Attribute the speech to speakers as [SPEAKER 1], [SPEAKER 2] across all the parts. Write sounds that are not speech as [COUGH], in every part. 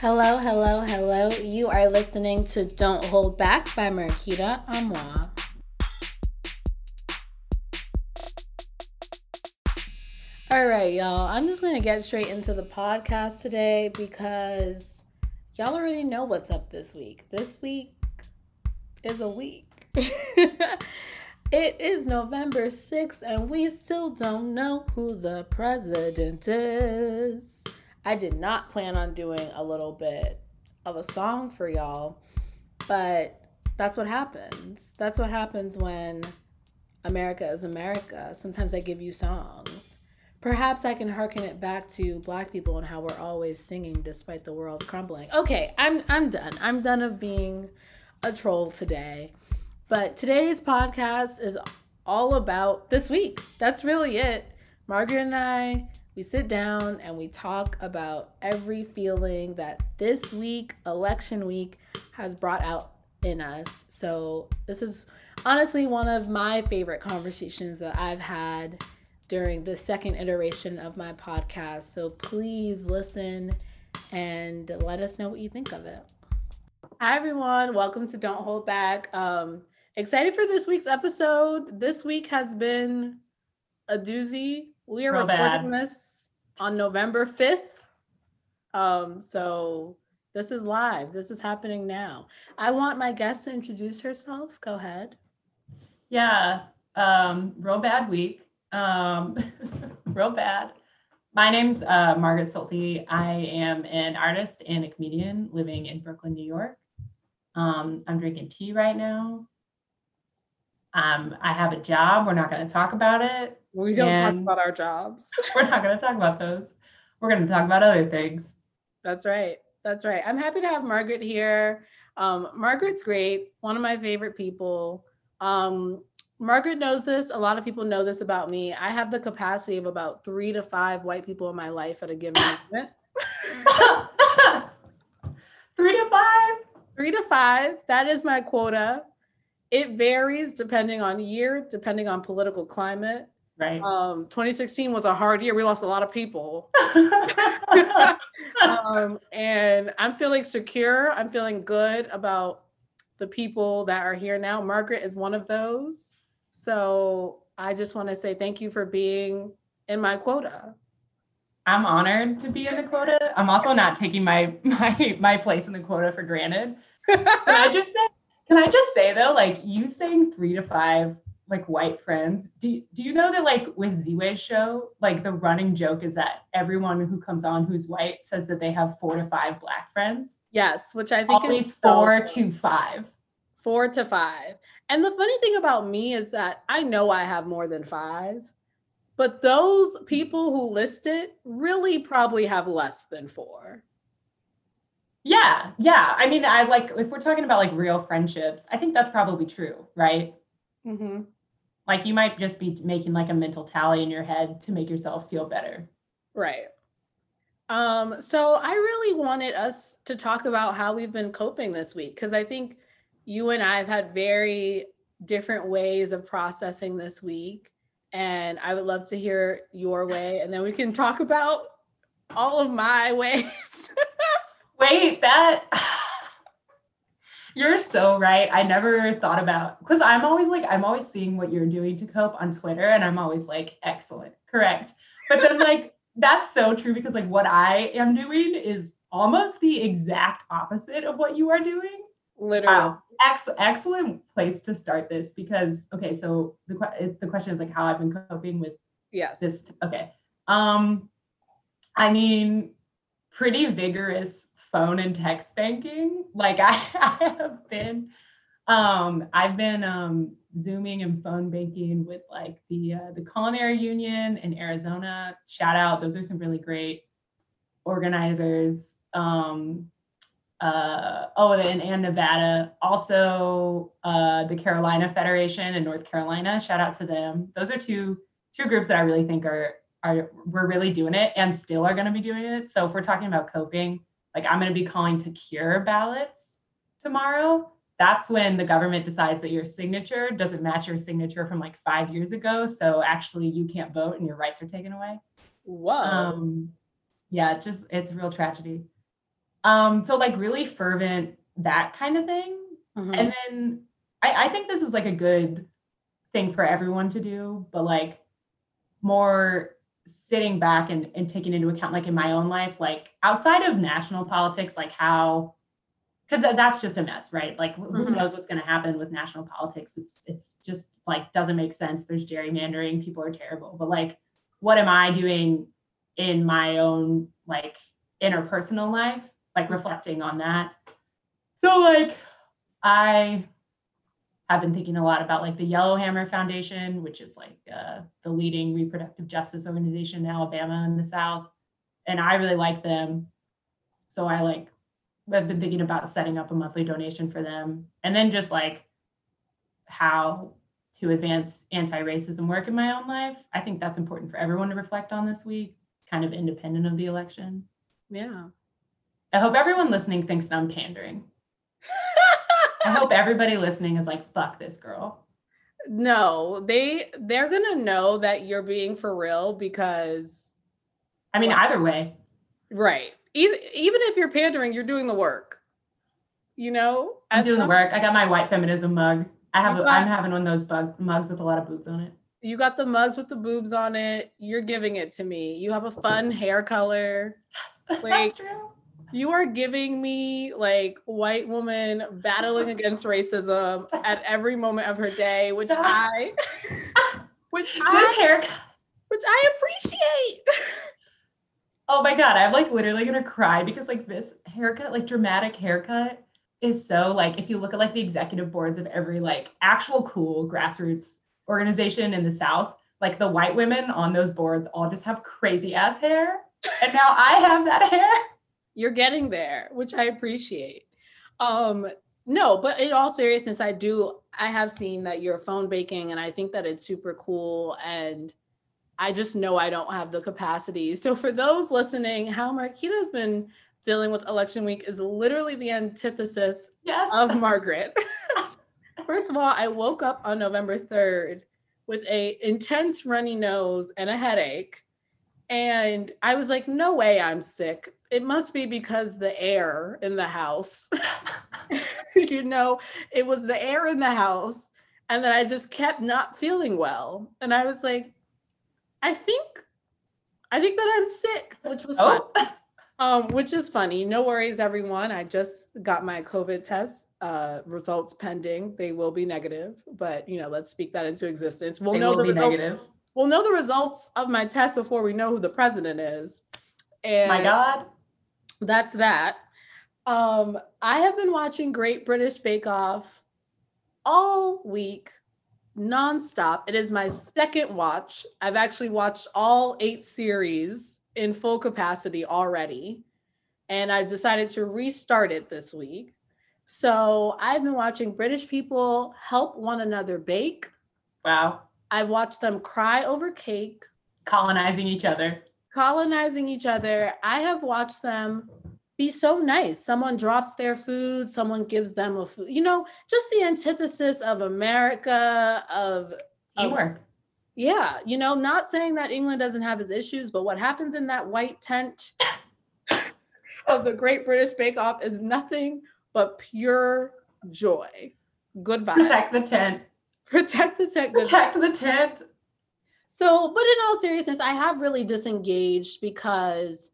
[SPEAKER 1] Hello, hello, hello. You are listening to Don't Hold Back by Marquita Amois. All right, y'all. I'm just going to get straight into the podcast today because y'all already know what's up this week. This week is a week. [LAUGHS] [LAUGHS] it is November 6th, and we still don't know who the president is. I did not plan on doing a little bit of a song for y'all, but that's what happens. That's what happens when America is America. Sometimes I give you songs Perhaps I can hearken it back to black people and how we're always singing despite the world crumbling. Okay, I'm I'm done. I'm done of being a troll today. But today's podcast is all about this week. That's really it. Margaret and I, we sit down and we talk about every feeling that this week, election week, has brought out in us. So, this is honestly one of my favorite conversations that I've had during the second iteration of my podcast. So please listen and let us know what you think of it. Hi, everyone. Welcome to Don't Hold Back. Um, excited for this week's episode. This week has been a doozy. We are Real recording bad. this on November 5th. Um, so this is live. This is happening now. I want my guest to introduce herself. Go ahead.
[SPEAKER 2] Yeah. Um, real bad week. Um, [LAUGHS] real bad. My name's uh, Margaret Sulte. I am an artist and a comedian living in Brooklyn, New York. Um, I'm drinking tea right now. Um, I have a job. We're not going to talk about it.
[SPEAKER 1] We don't talk about our jobs. [LAUGHS]
[SPEAKER 2] we're not going to talk about those. We're going to talk about other things.
[SPEAKER 1] That's right. That's right. I'm happy to have Margaret here. Um, Margaret's great. One of my favorite people. Um, Margaret knows this. A lot of people know this about me. I have the capacity of about three to five white people in my life at a given [LAUGHS] moment.
[SPEAKER 2] three to five?
[SPEAKER 1] Three to five. That is my quota. It varies depending on year, depending on political climate.
[SPEAKER 2] Right.
[SPEAKER 1] Um, 2016 was a hard year. We lost a lot of people. [LAUGHS] um, and I'm feeling secure. I'm feeling good about the people that are here now. Margaret is one of those. So I just want to say thank you for being in my quota.
[SPEAKER 2] I'm honored to be in the quota. I'm also not taking my [LAUGHS] my my place in the quota for granted. Can I just say can I just say though, like you saying three to five like white friends. Do, do you know that like with Ziwe's show, like the running joke is that everyone who comes on who's white says that they have four to five black friends?
[SPEAKER 1] Yes, which I think
[SPEAKER 2] always four so to five.
[SPEAKER 1] Four to five. And the funny thing about me is that I know I have more than five, but those people who list it really probably have less than four.
[SPEAKER 2] Yeah, yeah. I mean, I like if we're talking about like real friendships, I think that's probably true, right? Mm-hmm. Like you might just be making like a mental tally in your head to make yourself feel better.
[SPEAKER 1] Right. Um, so I really wanted us to talk about how we've been coping this week because I think you and I have had very different ways of processing this week. And I would love to hear your way. And then we can talk about all of my [LAUGHS] ways.
[SPEAKER 2] Wait, that you're so right. I never thought about because I'm always like, I'm always seeing what you're doing to cope on Twitter, and I'm always like, excellent, correct. But then, like, [LAUGHS] that's so true because, like, what I am doing is almost the exact opposite of what you are doing.
[SPEAKER 1] Literally. Wow.
[SPEAKER 2] Ex- excellent place to start this because okay, so the the question is like how I've been coping with
[SPEAKER 1] yes
[SPEAKER 2] this. Okay, um, I mean, pretty vigorous phone and text banking. Like I, [LAUGHS] I have been, um, I've been um zooming and phone banking with like the uh, the culinary union in Arizona. Shout out, those are some really great organizers. Um, uh, oh, and, and Nevada, also uh, the Carolina Federation in North Carolina. Shout out to them. Those are two two groups that I really think are are we're really doing it and still are going to be doing it. So if we're talking about coping, like I'm going to be calling to cure ballots tomorrow. That's when the government decides that your signature doesn't match your signature from like five years ago. So actually, you can't vote and your rights are taken away.
[SPEAKER 1] Whoa. Um,
[SPEAKER 2] yeah, just it's a real tragedy. Um, so like really fervent, that kind of thing.
[SPEAKER 1] Mhm.
[SPEAKER 2] And then I, I think this is like a good thing for everyone to do, but like more sitting back and, and taking into account, like in my own life, like outside of national politics, like how because that's just a mess, right? Like wh- who
[SPEAKER 1] mm-hmm.
[SPEAKER 2] knows what's going to happen with national politics? It's it's just like doesn't make sense. There's gerrymandering, people are terrible. But like, what am I doing in my own like interpersonal life? Like mm-hmm. reflecting on that. So like, I have been thinking a lot about like the Yellowhammer Foundation, which is like uh, the leading reproductive justice organization in Alabama in the South, and I really like them. So I like I've been thinking about setting up a monthly donation for them, and then just like how to advance anti-racism work in my own life. I think that's important for everyone to reflect on this week, kind of independent of the election.
[SPEAKER 1] Yeah.
[SPEAKER 2] I hope everyone listening thinks that I'm pandering. [LAUGHS] I hope everybody listening is like, fuck this girl.
[SPEAKER 1] no, they they're gonna know that you're being for real because
[SPEAKER 2] I mean, either way,
[SPEAKER 1] right. Even even if you're pandering, you're doing the work. You know?
[SPEAKER 2] I'm doing the work. I got my white feminism mug. I have. A, I'm having one of those bug, mugs with a lot of boobs on it.
[SPEAKER 1] You got the mugs with the boobs on it. You're giving it to me. You have a fun [LAUGHS] hair color. Like-
[SPEAKER 2] That's true.
[SPEAKER 1] You are giving me like white woman battling against racism [LAUGHS] at every moment of her day, which
[SPEAKER 2] Stop.
[SPEAKER 1] I [LAUGHS] which
[SPEAKER 2] This
[SPEAKER 1] I
[SPEAKER 2] haircut.
[SPEAKER 1] which I appreciate. [LAUGHS]
[SPEAKER 2] Oh my god, I'm like literally gonna cry because like this haircut, like dramatic haircut, is so like if you look at like the executive boards of every like actual cool grassroots organization in the South, like the white women on those boards all just have crazy ass hair. And now I have that hair.
[SPEAKER 1] You're getting there, which I appreciate. Um no, but in all seriousness, I do I have seen that you're phone baking and I think that it's super cool and I just know I don't have the capacity. [LAUGHS] So for those listening, how Marquita's been dealing with election week is literally the antithesis
[SPEAKER 2] Yes.
[SPEAKER 1] of Margaret. [LAUGHS] First of all, I woke up on November 3rd with a intense runny nose and a headache. And I was like, no way I'm sick. It must be because the air in the house. [LAUGHS] [LAUGHS] you know, it was the air in the house. And then I just kept not feeling well. And I was like, I think, I think that I'm sick, which was fun.
[SPEAKER 2] oh, [LAUGHS]
[SPEAKER 1] Um, which is funny. No worries, everyone. I just got my COVID test uh, results pending. They will be negative, but you know, let's speak that into existence. We'll
[SPEAKER 2] they
[SPEAKER 1] know the results.
[SPEAKER 2] negative.
[SPEAKER 1] We'll know the results of my test before we know who the president is. And
[SPEAKER 2] My God.
[SPEAKER 1] That's that. Um, I have been watching Great British Bake Off all week, nonstop. It is my second watch. I've actually watched all eight series in full capacity already, and I've decided to restart it this week. So I've been watching British people help one another bake.
[SPEAKER 2] Wow.
[SPEAKER 1] I've watched them cry over cake
[SPEAKER 2] Colonizing each other.
[SPEAKER 1] Colonizing each other. I have watched them be so nice. Someone drops their food, someone gives them a food. You know, just the antithesis of America of
[SPEAKER 2] Teamwork.
[SPEAKER 1] yeah, you know, not saying that England doesn't have its issues, but what happens in that white tent [LAUGHS] of the Great British Bake Off is nothing but pure joy. Good vibes.
[SPEAKER 2] Protect the tent.
[SPEAKER 1] Protect the tent.
[SPEAKER 2] Protect the tent.
[SPEAKER 1] So, but in all seriousness, I have really disengaged because,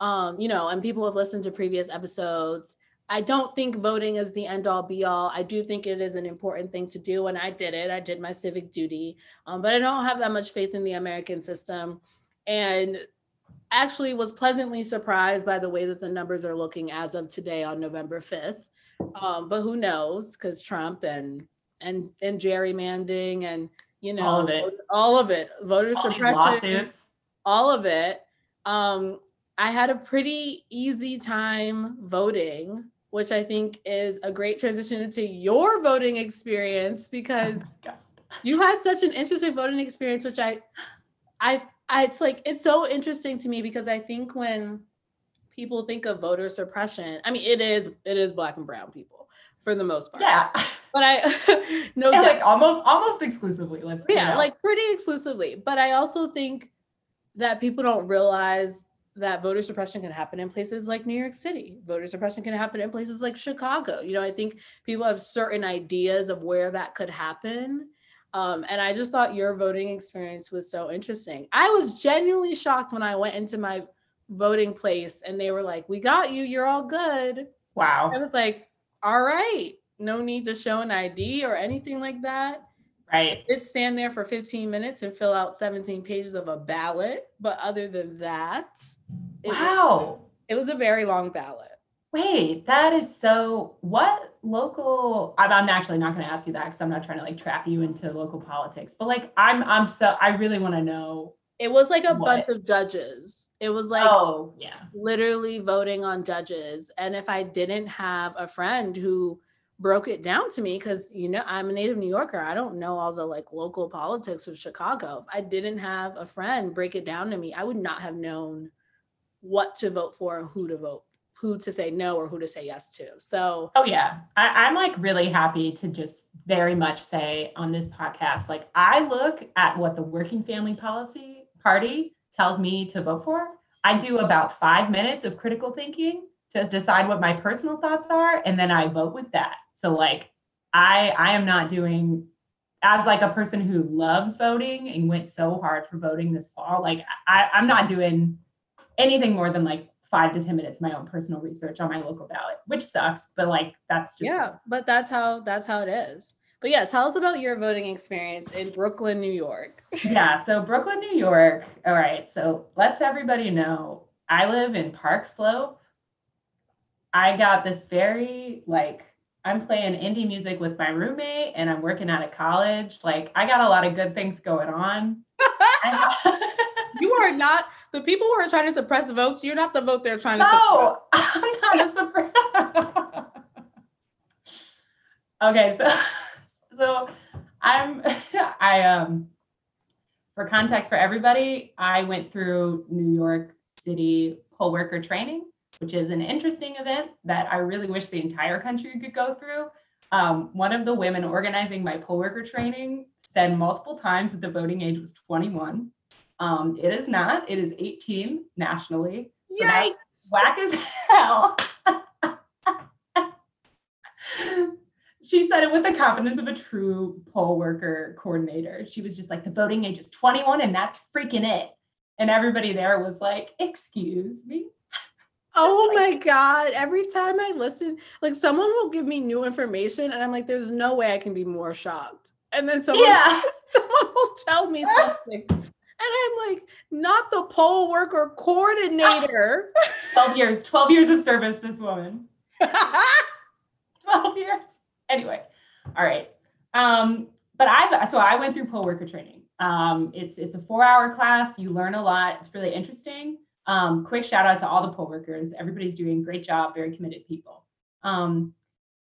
[SPEAKER 1] um, you know, and people have listened to previous episodes. I don't think voting is the end all be all. I do think it is an important thing to do, and I did it. I did my civic duty, um, but I don't have that much faith in the American system, and actually was pleasantly surprised by the way that the numbers are looking as of today on November fifth. Um, but who knows? Because Trump and and and gerrymandering and you know
[SPEAKER 2] All of it.
[SPEAKER 1] all of it voter
[SPEAKER 2] All
[SPEAKER 1] suppression
[SPEAKER 2] lawsuits.
[SPEAKER 1] all of it um i had a pretty easy time voting which i think is a great transition into your voting experience
[SPEAKER 2] Oh
[SPEAKER 1] because
[SPEAKER 2] God.
[SPEAKER 1] you had such an interesting voting experience which i i I, it's like it's so interesting to me because I think when people think of voter suppression, I mean it is it is black and brown people for the most part.
[SPEAKER 2] Yeah.
[SPEAKER 1] But I [LAUGHS] no
[SPEAKER 2] like almost almost exclusively. Let's
[SPEAKER 1] yeah like pretty exclusively but i also think that people don't realize that voter suppression can happen in places like New York City. Voter suppression can happen in places like Chicago. You know, I think people have certain ideas of where that could happen. Um, and I just thought your voting experience was so interesting. I was genuinely shocked when I went into my voting place and they were like, We got you, you're all good.
[SPEAKER 2] Wow.
[SPEAKER 1] I was like, All right, no need to show an ID or anything like that.
[SPEAKER 2] Right.
[SPEAKER 1] Did stand there for 15 minutes and fill out 17 pages of a ballot. But other than that, it,
[SPEAKER 2] Wow.
[SPEAKER 1] it was a very long ballot.
[SPEAKER 2] Wait, that is so. What local? I'm, I'm actually not going to ask you that because I'm not trying to like trap you into local politics. But like, I'm I'm so I really want to know.
[SPEAKER 1] It was like a
[SPEAKER 2] What?
[SPEAKER 1] bunch of judges. It was like
[SPEAKER 2] oh yeah.
[SPEAKER 1] literally voting on judges. And if I didn't have a friend who broke it down to me, because you know, I'm a native New Yorker, I don't know all the like local politics of Chicago. If I didn't have a friend break it down to me, I would not have known what to vote for and who to vote, who to say no or who to say yes to. So
[SPEAKER 2] Oh yeah. I, I'm like really happy to just very much say on this podcast, like I look at what the working family policy party tells me to vote for. I do about five minutes of critical thinking to decide what my personal thoughts are, and then I vote with that. So like I I am not doing as like a person who loves voting and went so hard for voting this fall, like I, I'm not doing anything more than like five to 10 minutes of my own personal research on my local ballot, which sucks, but like that's just
[SPEAKER 1] yeah, but that's how that's how it is. But yeah, tell us about your voting experience in Brooklyn, New York. [LAUGHS]
[SPEAKER 2] yeah. So Brooklyn, New York. All right. So let's everybody know I live in Park Slope. I got this very like I'm playing indie music with my roommate and I'm working out of college. Like I got a lot of good things going on. [LAUGHS]
[SPEAKER 1] You are not the people who are trying to suppress votes. You're not the vote they're trying to
[SPEAKER 2] No, [LAUGHS] I'm not a surprise. [LAUGHS] okay, so so I'm I um for context for everybody, I went through New York City poll worker training, which is an interesting event that I really wish the entire country could go through. Um, one of the women organizing my poll worker training said multiple times that the voting age was 21. Um, it is not. It is 18 nationally. So that's whack as hell. [LAUGHS] she said it with the confidence of a true poll worker coordinator. She was just like, the voting age is 21 and that's freaking it. And everybody there was like, excuse me.
[SPEAKER 1] Oh my God. Every time I listen, like someone will give me new information and I'm like, there's no way I can be more shocked. And then someone,
[SPEAKER 2] Yeah. [LAUGHS]
[SPEAKER 1] someone will tell me [LAUGHS] something. And I'm like, not the poll worker coordinator. [LAUGHS]
[SPEAKER 2] 12 years, 12 years of service, this woman. 12 years. Anyway, all right. Um, but I've so I went through poll worker training. Um, it's it's a four hour class. You learn a lot. It's really interesting. Um, quick shout out to all the poll workers. Everybody's doing a great job. Very committed people. Um,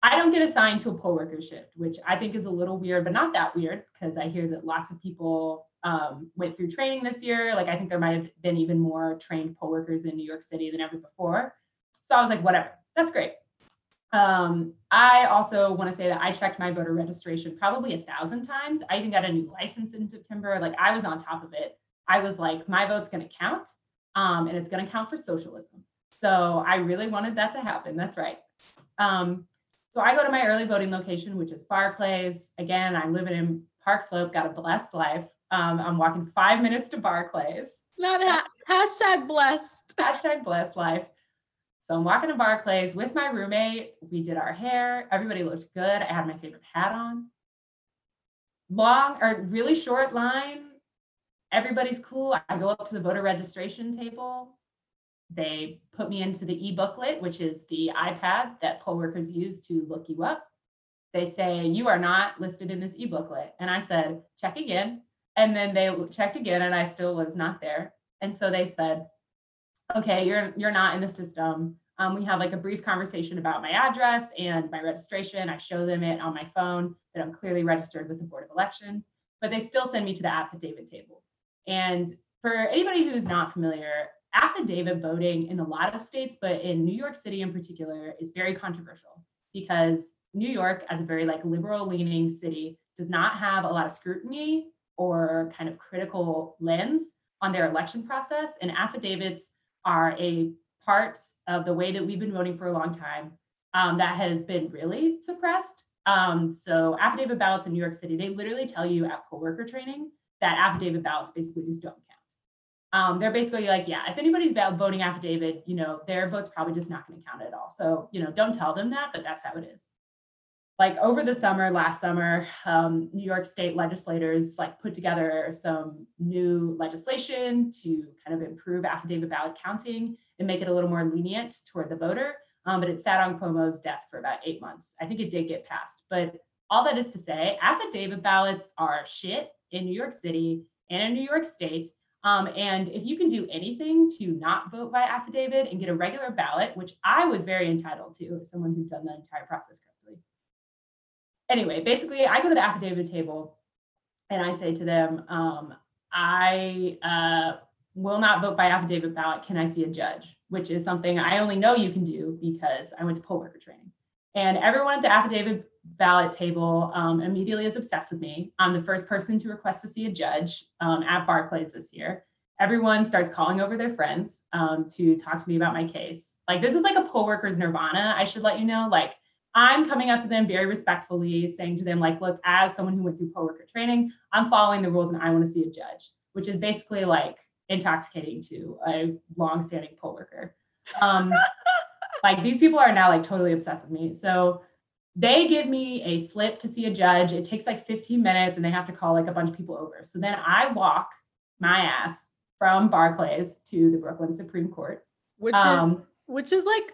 [SPEAKER 2] I don't get assigned to a poll worker shift, which I think is a little weird, but not that weird because I hear that lots of people um, went through training this year. Like I think there might have been even more trained poll workers in New York City than ever before. So I was like, whatever, that's great. Um, I also want to say that I checked my voter registration probably a thousand times. I even got a new license in September. Like I was on top of it. I was like, my vote's going to count, um, and it's going to count for socialism. So I really wanted that to happen. That's right. Um, so I go to my early voting location, which is Barclays. Again, I'm living in Park Slope, got a blessed life. Um, I'm walking five minutes to Barclays.
[SPEAKER 1] not ha- hashtag blessed. [LAUGHS]
[SPEAKER 2] Hashtag blessed life. So I'm walking to Barclays with my roommate. We did our hair. Everybody looked good. I had my favorite hat on. Long or really short line. Everybody's cool. I go up to the voter registration table. They put me into the e-booklet, which is the iPad that poll workers use to look you up. They say, you are not listed in this e-booklet. And I said, check again. And then they checked again and I still was not there. And so they said, okay, you're you're not in the system. Um, we have like a brief conversation about my address and my registration. I show them it on my phone that I'm clearly registered with the Board of Elections, but they still send me to the affidavit table. And for anybody who's not familiar, affidavit voting in a lot of states, but in New York City in particular, is very controversial because New York, as a very like liberal leaning city, does not have a lot of scrutiny or kind of critical lens on their election process. And affidavits are a part of the way that we've been voting for a long time um, that has been really suppressed. Um, so affidavit ballots in New York City, they literally tell you at poll worker training that affidavit ballots basically just don't count. Um, they're basically like, yeah, if anybody's voting affidavit, you know, their vote's probably just not going to count at all. So, you know, don't tell them that, but that's how it is. Like over the summer, last summer, um, New York State legislators like put together some new legislation to kind of improve affidavit ballot counting and make it a little more lenient toward the voter. Um, but it sat on Cuomo's desk for about eight months. I think it did get passed, but all that is to say, affidavit ballots are shit in New York City and in New York State. Um, and if you can do anything to not vote by affidavit and get a regular ballot, which I was very entitled to as someone who's done the entire process correctly. Anyway, basically, I go to the affidavit table and I say to them, um, I uh, will not vote by affidavit ballot. Can I see a judge? Which is something I only know you can do because I went to poll worker training. And everyone at the affidavit ballot table um, immediately is obsessed with me. I'm the first person to request to see a judge um, at Barclays this year. Everyone starts calling over their friends um, to talk to me about my case. Like, this is like a poll worker's nirvana, I should let you know. Like, I'm coming up to them very respectfully, saying to them, like, look, as someone who went through poll worker training, I'm following the rules and I want to see a judge, which is basically like intoxicating to a long-standing poll worker. Um, [LAUGHS] like these people are now like totally obsessed with me. So they give me a slip to see a judge. It takes like 15 minutes and they have to call like a bunch of people over. So then I walk my ass from Barclays to the Brooklyn Supreme Court.
[SPEAKER 1] Which um, is which is like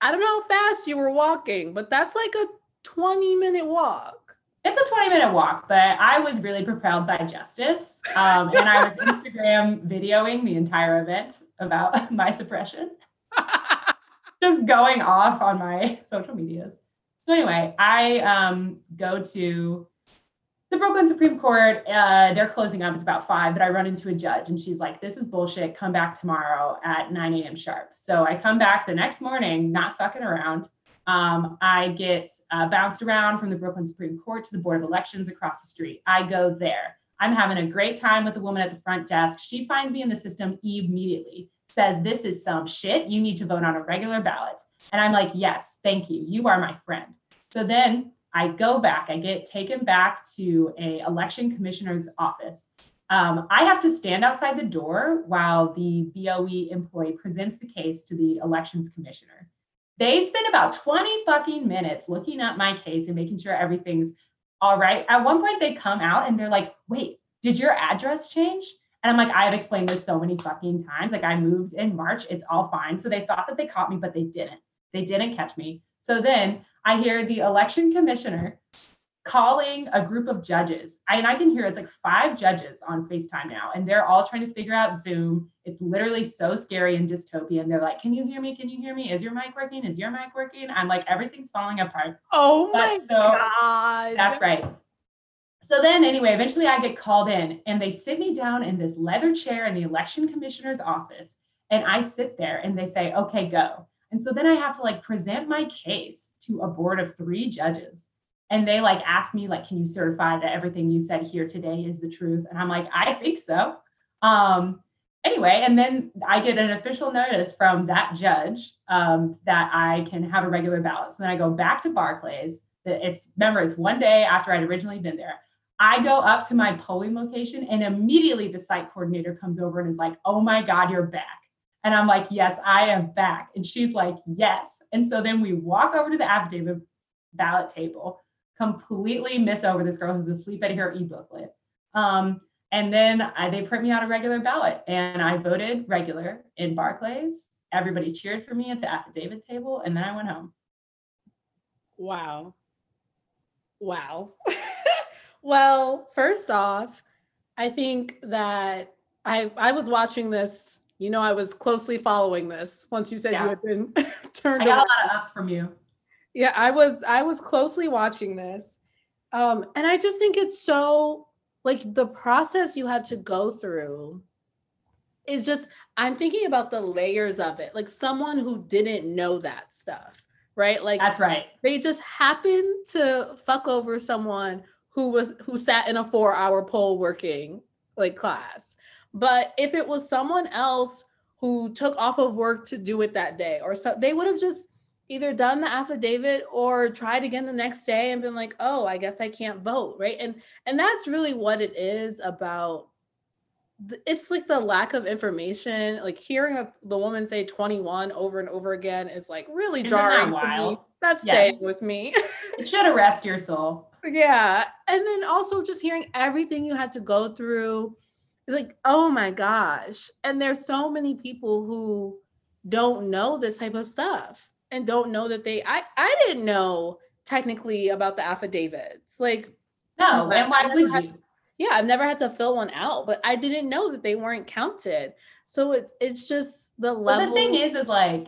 [SPEAKER 1] I don't know how fast you were walking, but that's like a 20 minute walk.
[SPEAKER 2] It's a 20 minute walk, but I was really propelled by justice. Um, and I was [LAUGHS] Instagram videoing the entire event about [LAUGHS] my suppression. [LAUGHS] Just going off on my social medias. So anyway, I um, go to the Brooklyn Supreme Court. Uh, they're closing up. It's about five, but I run into a judge and she's like, "This is bullshit. Come back tomorrow at 9 a.m. sharp." So I come back the next morning, not fucking around. Um, I get uh, bounced around from the Brooklyn Supreme Court to the Board of Elections across the street. I go there. I'm having a great time with the woman at the front desk. She finds me in the system immediately, says, This is some shit. You need to vote on a regular ballot. And I'm like, Yes, thank you. You are my friend. So then I go back, I get taken back to a election commissioner's office. Um, I have to stand outside the door while the BOE employee presents the case to the elections commissioner. They spend about 20 fucking minutes looking at my case and making sure everything's all right. At one point, they come out and they're like, wait, did your address change? And I'm like, I've explained this so many fucking times. Like, I moved in March, it's all fine. So they thought that they caught me, but they didn't. They didn't catch me. So then I hear the election commissioner calling a group of judges. I, and I can hear it's like five judges on FaceTime now, and they're all trying to figure out Zoom. It's literally so scary and dystopian. They're like, Can you hear me? Can you hear me? Is your mic working? Is your mic working? I'm like, Everything's falling apart.
[SPEAKER 1] Oh but my so, God.
[SPEAKER 2] That's right. So then, anyway, eventually I get called in and they sit me down in this leather chair in the election commissioner's office. And I sit there and they say, Okay, go. And so then I have to like present my case to a board of three judges and they like ask me like can you certify that everything you said here today is the truth and i'm like i think so um anyway and then i get an official notice from that judge um, that i can have a regular ballot so then i go back to barclays it's remember it's one day after i'd originally been there i go up to my polling location and immediately the site coordinator comes over and is like oh my god you're back and i'm like yes i am back and she's like yes and so then we walk over to the affidavit ballot table completely miss over this girl who's asleep at her e-booklet. Um, and then I, they print me out a regular ballot and I voted regular in Barclays. Everybody cheered for me at the affidavit table and then I went home.
[SPEAKER 1] Wow. Wow. [LAUGHS] well, first off, I think that I I was watching this, you know, I was closely following this once you said yeah. you had been [LAUGHS] turned
[SPEAKER 2] I got around. a lot of ups from you.
[SPEAKER 1] Yeah, I was I was closely watching this. Um, and I just think it's so like the process you had to go through is just I'm thinking about the layers of it. Like someone who didn't know that stuff, right? Like
[SPEAKER 2] That's right.
[SPEAKER 1] They just happened to fuck over someone who was who sat in a 4-hour poll working like class. But if it was someone else who took off of work to do it that day or so they would have just either done the affidavit or tried again the next day and been like oh i guess i can't vote right? And and that's really what it is about it's like the lack of information. Like hearing a, the woman say 21 over and over again is like really Isn't jarring that that's yes. staying with me. [LAUGHS]
[SPEAKER 2] It should arrest your soul
[SPEAKER 1] yeah and then also just hearing everything you had to go through like oh my gosh and there's so many people who don't know this type of stuff and don't know that they I I didn't know technically about the affidavits. Like
[SPEAKER 2] no, and why would you?
[SPEAKER 1] Yeah, I've never had to fill one out, but I didn't know that they weren't counted. So it's it's just the level.
[SPEAKER 2] But the thing is, is like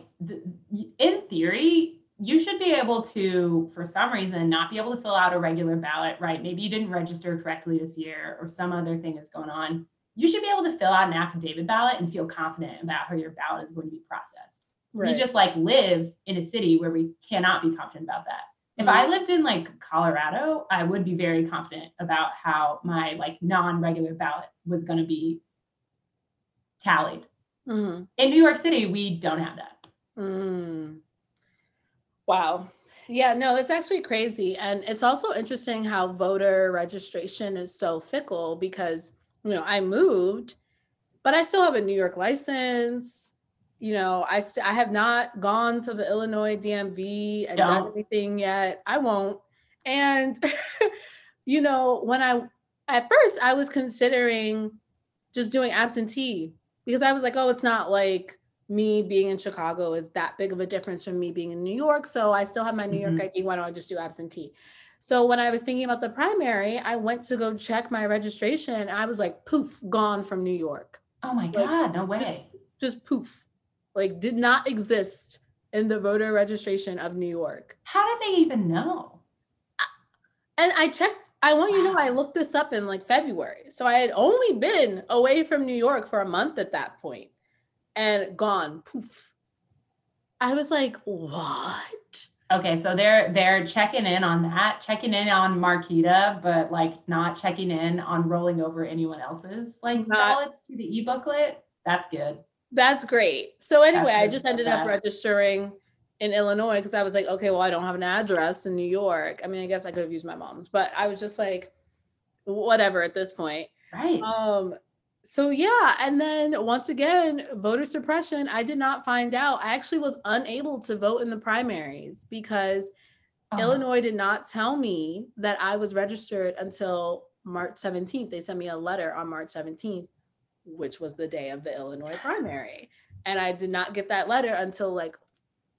[SPEAKER 2] in theory, you should be able to, for some reason, not be able to fill out a regular ballot, right? Maybe you didn't register correctly this year, or some other thing is going on. You should be able to fill out an affidavit ballot and feel confident about how your ballot is going to be processed. Right. We just like live in a city where we cannot be confident about that. If mm-hmm. I lived in like Colorado, I would be very confident about how my like non-regular ballot was going to be tallied. Mm-hmm. In New York City, we don't have that.
[SPEAKER 1] Mm. Wow. Yeah, no, it's actually crazy. And it's also interesting how voter registration is so fickle because, you know, I moved, but I still have a New York license you know, I I have not gone to the Illinois DMV and Don't. done anything yet. I won't. And [LAUGHS] you know, when I at first I was considering just doing absentee because I was like, oh, it's not like me being in Chicago is that big of a difference from me being in New York. So I still have my New mm-hmm. York ID. Why don't I just do absentee? So when I was thinking about the primary, I went to go check my registration. And I was like, poof, gone from New York.
[SPEAKER 2] Oh my God, no way.
[SPEAKER 1] Just, just poof like did not exist in the voter registration of New York.
[SPEAKER 2] How did they even know?
[SPEAKER 1] And I checked, I want wow. you to know I looked this up in like February. So I had only been away from New York for a month at that point and gone poof. I was like, what?
[SPEAKER 2] Okay, so they're they're checking in on that, checking in on Marquita, but like not checking in on rolling over anyone else's like not, ballots to the e-booklet. That's good.
[SPEAKER 1] That's great. So anyway, I just ended up registering in Illinois because I was like, okay, well, I don't have an address in New York. I mean, I guess I could have used my mom's, but I was just like, whatever at this point.
[SPEAKER 2] Right.
[SPEAKER 1] Um, so yeah, and then once again, voter suppression, I did not find out. I actually was unable to vote in the primaries because uh-huh. Illinois did not tell me that I was registered until March 17th. They sent me a letter on March 17th which was the day of the Illinois primary. And I did not get that letter until like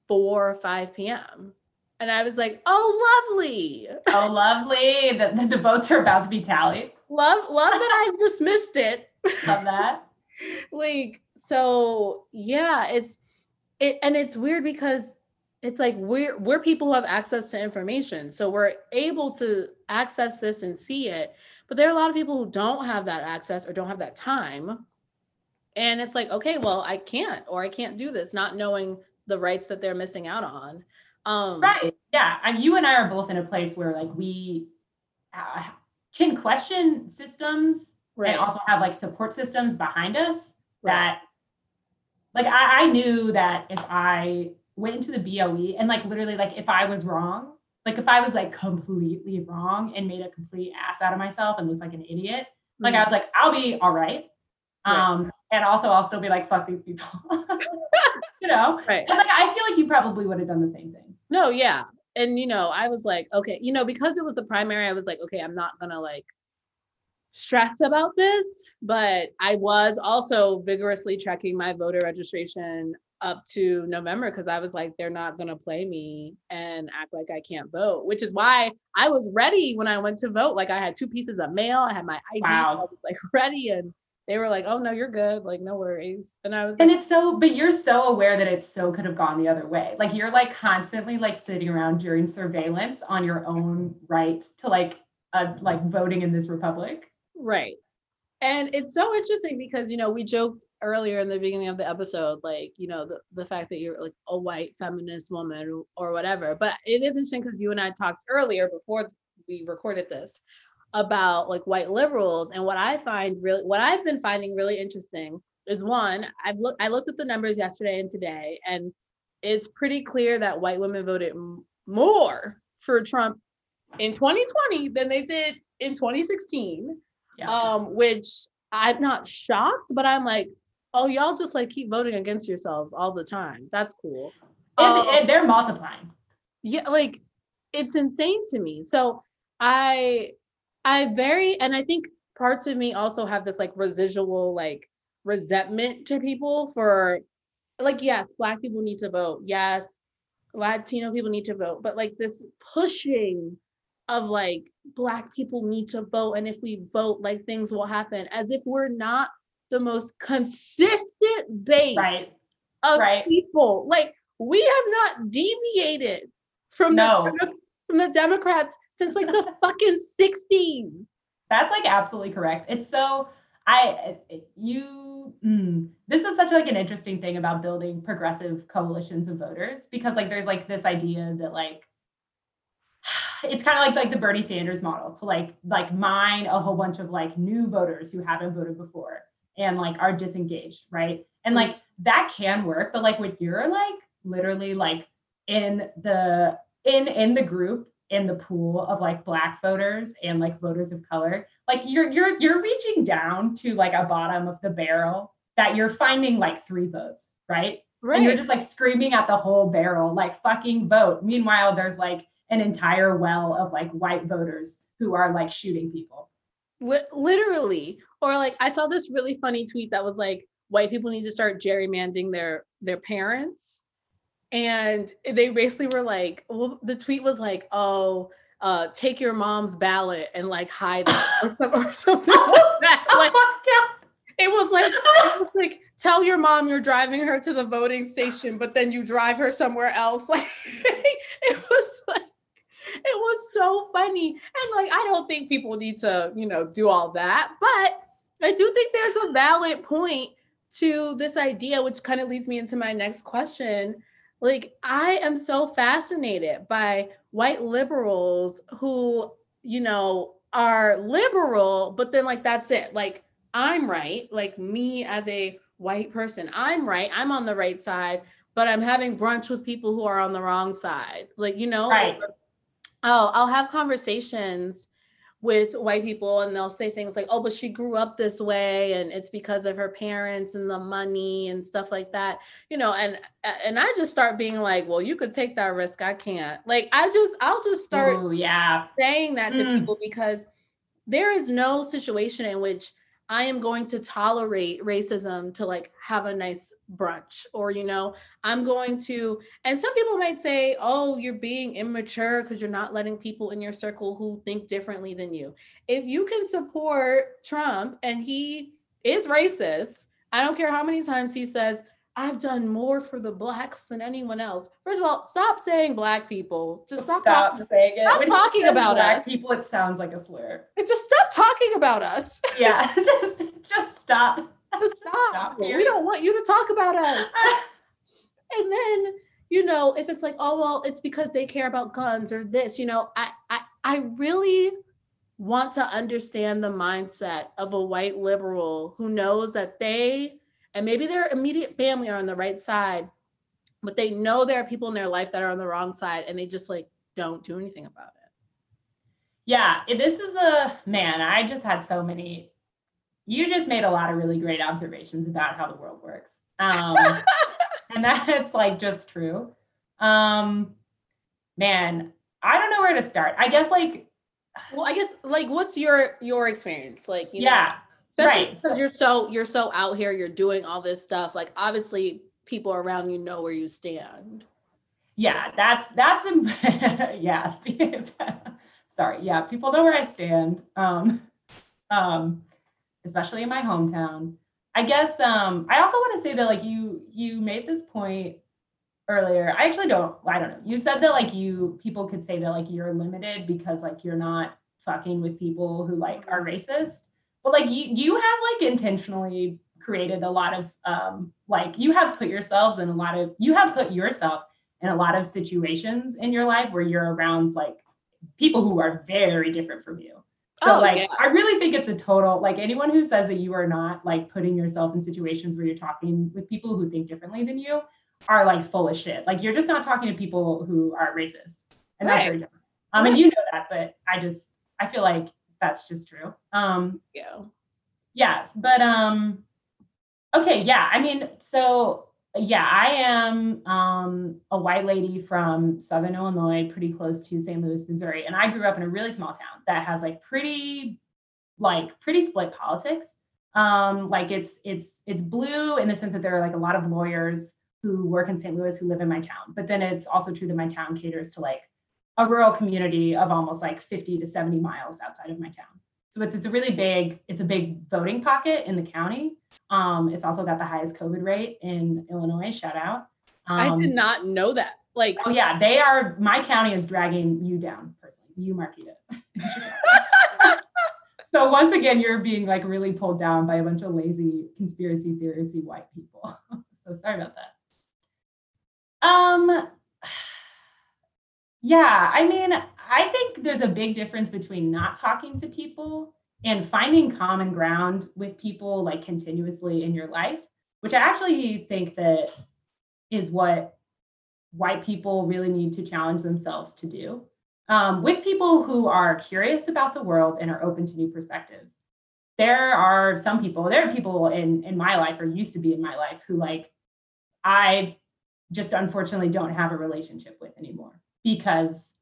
[SPEAKER 1] 4 or 5 p.m. And I was like, oh, lovely.
[SPEAKER 2] Oh, lovely. The, the, the votes are about to be tallied.
[SPEAKER 1] Love, love that I just missed it.
[SPEAKER 2] Love that. [LAUGHS]
[SPEAKER 1] like, so yeah, it's it and it's weird because it's like we're we're people who have access to information. So we're able to access this and see it. But there are a lot of people who don't have that access or don't have that time. And it's like, okay, well, I can't or I can't do this, not knowing the rights that they're missing out on.
[SPEAKER 2] Um, right. Yeah. And you and I are both in a place where like we uh, can question systems right. and also have like support systems behind us right. that like I, I knew that if I went into the BOE and like literally like if I was wrong, like if I was like completely wrong and made a complete ass out of myself and looked like an idiot, mm-hmm. like I mm-hmm. was like, I'll be all right. Um, right. and also I'll still be like, fuck these people. [LAUGHS] you know? Right. And like I feel like you probably would have done the same thing.
[SPEAKER 1] No, yeah. And you know, I was like, okay, you know, because it was the primary, I was like, okay, I'm not gonna like stress about this, but I was also vigorously checking my voter registration up to November because I was like, they're not going to play me and act like I can't vote, which is why I was ready when I went to vote. Like I had two pieces of mail, I had my ID, wow. I was like [LAUGHS] ready, and they were like, oh no, you're good, like no worries. And I was,
[SPEAKER 2] and like, it's so, but you're so aware that it so could have gone the other way. Like you're like constantly like sitting around during surveillance on your own right to like uh, like voting in this republic.
[SPEAKER 1] Right. And it's so interesting because, you know, we joked earlier in the beginning of the episode, like, you know, the, the fact that you're like a white feminist woman or whatever. But it is interesting because you and I talked earlier before we recorded this about like white liberals. And what I find really, what I've been finding really interesting is one, I've looked I looked at the numbers yesterday and today, and it's pretty clear that white women voted m- more for Trump in 2020 than they did in 2016.
[SPEAKER 2] Yeah.
[SPEAKER 1] Um, which I'm not shocked, but I'm like, oh, y'all just like keep voting against yourselves all the time. That's cool. Um,
[SPEAKER 2] it- they're multiplying.
[SPEAKER 1] yeah like it's insane to me so i i very and i think parts of me also have this like residual like resentment to people for like yes black people need to vote yes latino people need to vote but like this pushing of like black people need to vote and if we vote like things will happen as if we're not the most consistent base
[SPEAKER 2] Right.
[SPEAKER 1] of
[SPEAKER 2] Right.
[SPEAKER 1] people. Like we have not deviated from
[SPEAKER 2] No.
[SPEAKER 1] the from the Democrats since like the [LAUGHS] fucking 60s.
[SPEAKER 2] That's like absolutely correct. It's so I you mm, this is such like an interesting thing about building progressive coalitions of voters because like there's like this idea that like it's kind of like like the Bernie Sanders model to like like mine a whole bunch of like new voters who haven't voted before and like are disengaged, right? And like that can work, but like when you're like literally like in the in in the group in the pool of like black voters and like voters of color like you're you're you're reaching down to like a bottom of the barrel that you're finding like three votes right? And you're just like screaming at the whole barrel like fucking vote. Meanwhile there's like an entire well of like white voters who are like shooting people
[SPEAKER 1] literally. Or like I saw this really funny tweet that was like white people need to start gerrymandering their their parents. And they basically were like, well, the tweet was like, oh, uh, take your mom's ballot and like hide it [LAUGHS] or, something like that. Like, it was like it was like tell your mom you're driving her to the voting station but then you drive her somewhere else [LAUGHS] like it was like it was so funny. And like i don't think people need to you know do all that but i do think there's a valid point to this idea which kind of leads me into my next question. Like i am so fascinated by white liberals who you know are liberal but then like that's it. Like I'm right, like me as a white person, I'm right, I'm on the right side, but I'm having brunch with people who are on the wrong side. Like, you know,
[SPEAKER 2] Right.
[SPEAKER 1] Oh, I'll have conversations with white people and they'll say things like, oh, but she grew up this way and it's because of her parents and the money and stuff like that. You know, and and I just start being like, well, you could take that risk. I can't. Like, I just, I'll just start
[SPEAKER 2] Ooh, yeah
[SPEAKER 1] saying that to
[SPEAKER 2] Mm.
[SPEAKER 1] people because there is no situation in which I am going to tolerate racism to like have a nice brunch or you know I'm going to and some people might say oh you're being immature because you're not letting people in your circle who think differently than you. If you can support Trump and he is racist I don't care how many times he says I've done more for the blacks than anyone else. First of all stop saying black people. Just stop,
[SPEAKER 2] stop,
[SPEAKER 1] talking-
[SPEAKER 2] saying it.
[SPEAKER 1] stop
[SPEAKER 2] When
[SPEAKER 1] talking about
[SPEAKER 2] black
[SPEAKER 1] us.
[SPEAKER 2] people it sounds like a slur.
[SPEAKER 1] Just stop talking about us. [LAUGHS]
[SPEAKER 2] Yeah [LAUGHS] just just stop.
[SPEAKER 1] Just [LAUGHS] stop.
[SPEAKER 2] Stop
[SPEAKER 1] we don't want you to talk about us. And then, you know, if it's like, oh well, it's because they care about guns or this, you know, I I I really want to understand the mindset of a white liberal who knows that they and maybe their immediate family are on the right side, but they know there are people in their life that are on the wrong side and they just like don't do anything about it.
[SPEAKER 2] Yeah, this is a man. I just had so many. You just made a lot of really great observations about how the world works, um, [LAUGHS] and that's like just true. Um, man, I don't know where to start. I guess like
[SPEAKER 1] Well, I guess like what's your your experience? Like, you know,
[SPEAKER 2] yeah,
[SPEAKER 1] especially
[SPEAKER 2] Right,
[SPEAKER 1] because
[SPEAKER 2] so-
[SPEAKER 1] you're so you're so out here you're doing all this stuff like obviously people around you know where you stand
[SPEAKER 2] yeah. That's that's [LAUGHS] yeah. [LAUGHS] Sorry, yeah. People know where I stand. Um, um, especially in my hometown. I guess um, I also want to say that like you you made this point earlier. I actually don't I don't know. You said that like you people could say that like you're limited because like you're not fucking with people who like are racist. But like you you have like intentionally created a lot of um like you have put yourselves in a lot of you have put yourself in a lot of situations in your life where you're around like people who are very different from you. So oh, like yeah. I really think it's a total like anyone who says that you are not like putting yourself in situations where you're talking with people who think differently than you are like full of shit. Like you're just not talking to people who are racist. And right. that's very different. Um right. and you know that, but I just I feel like that's just true. Um yeah. Yes, but um okay, yeah. I mean, so yeah, I am um, a white lady from Southern Illinois, pretty close to St. Louis, Missouri, and I grew up in a really small town that has like pretty, like pretty split politics. Um, like it's it's it's blue in the sense that there are like a lot of lawyers who work in St. Louis who live in my town, but then it's also true that my town caters to like a rural community of almost like 50 to 70 miles outside of my town. So it's it's a really big it's a big voting pocket in the county. Um, it's also got the highest COVID rate in Illinois. Shout out.
[SPEAKER 1] Um, I did um, not know that. Like,
[SPEAKER 2] oh yeah, they are. My county is dragging you down personally. You market it. [LAUGHS] so once again, you're being like really pulled down by a bunch of lazy conspiracy theories white people. [LAUGHS] so sorry about that. Um. Yeah, I mean, I think there's a big difference between not talking to people and finding common ground with people like continuously in your life, which I actually think that is what white people really need to challenge themselves to do. Um, with people who are curious about the world and are open to new perspectives. There are some people, there are people in, in my life or used to be in my life who like I just unfortunately don't have a relationship with anymore because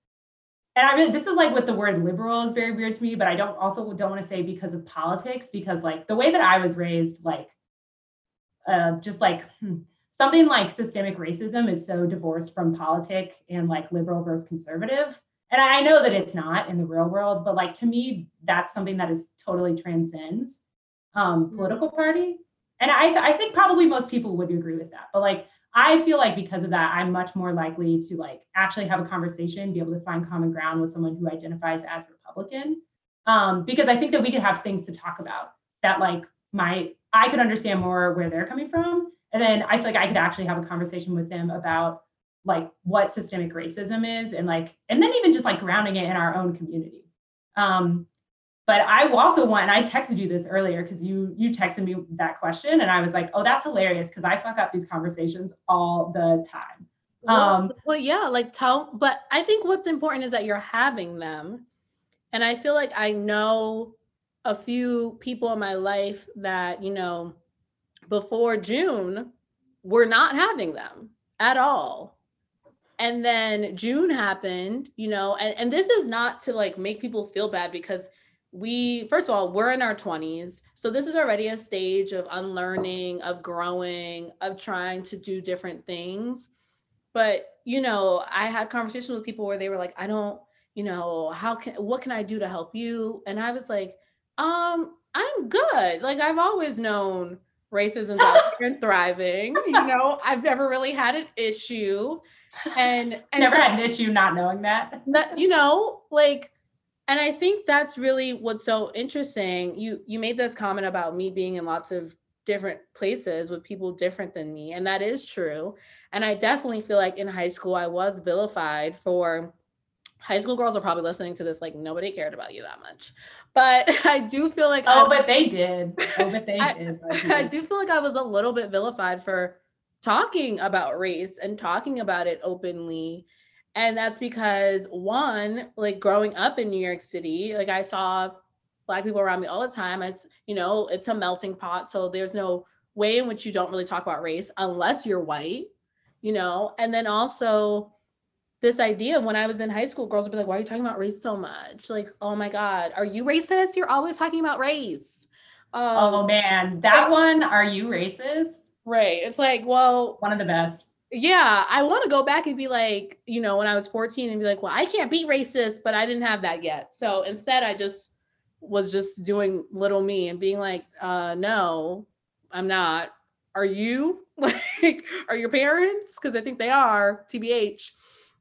[SPEAKER 2] and I really this is like with the word liberal is very weird to me, but I don't also don't want to say because of politics, because like the way that I was raised, like uh just like hmm, something like systemic racism is so divorced from politic and like liberal versus conservative. And I know that it's not in the real world, but like to me, that's something that is totally transcends um, mm-hmm. political party. And I, I think probably most people would agree with that. But like I feel like because of that, I'm much more likely to like actually have a conversation, be able to find common ground with someone who identifies as Republican. Um, because I think that we could have things to talk about that like my I could understand more where they're coming from. And then I feel like I could actually have a conversation with them about like what systemic racism is and like, and then even just like grounding it in our own community. Um, but I also want, and I texted you this earlier because you you texted me that question, and I was like, oh, that's hilarious because I fuck up these conversations all the time.
[SPEAKER 1] Well, um, well, yeah, like tell, but I think what's important is that you're having them, and I feel like I know a few people in my life that you know before June were not having them at all. And then June happened, you know, and, and this is not to like make people feel bad because we first of all we're in our 20s so this is already a stage of unlearning of growing of trying to do different things. But you know i had conversations with people where they were like i don't you know how can what can i do to help you? And i was like um i'm good. Like i've always known racism's out [LAUGHS] here and thriving. You know i've never really had an issue. And, and
[SPEAKER 2] never so, had an issue not knowing that.
[SPEAKER 1] You know like and i think that's really what's so interesting. You you made this comment about me being in lots of different places with people different than me and that is true. And i definitely feel like in high school i was vilified for high school girls are probably listening to this like nobody cared about you that much. But [LAUGHS] i do feel like
[SPEAKER 2] oh I, but they did. [LAUGHS] Oh but they
[SPEAKER 1] I,
[SPEAKER 2] did
[SPEAKER 1] I [LAUGHS] do feel like i was a little bit vilified for talking about race and talking about it openly and that's because one, like growing up in New York City, like I saw black people around me all the time. As you know, it's a melting pot. So there's no way in which you don't really talk about race unless you're white, you know. And then also this idea of when I was in high school, girls would be like, Why are you talking about race so much? Like, oh my God, are you racist? You're always talking about race.
[SPEAKER 2] Um, oh man, that one, are you racist?
[SPEAKER 1] Right. It's like, well,
[SPEAKER 2] one of the best
[SPEAKER 1] yeah, I want to go back and be like, you know, when I was 14 and be like, well, I can't be racist, but I didn't have that yet. So instead, I just was just doing little me and being like, uh, no, I'm not. Are you? [LAUGHS] Like, are your parents? Because I think they are, TBH.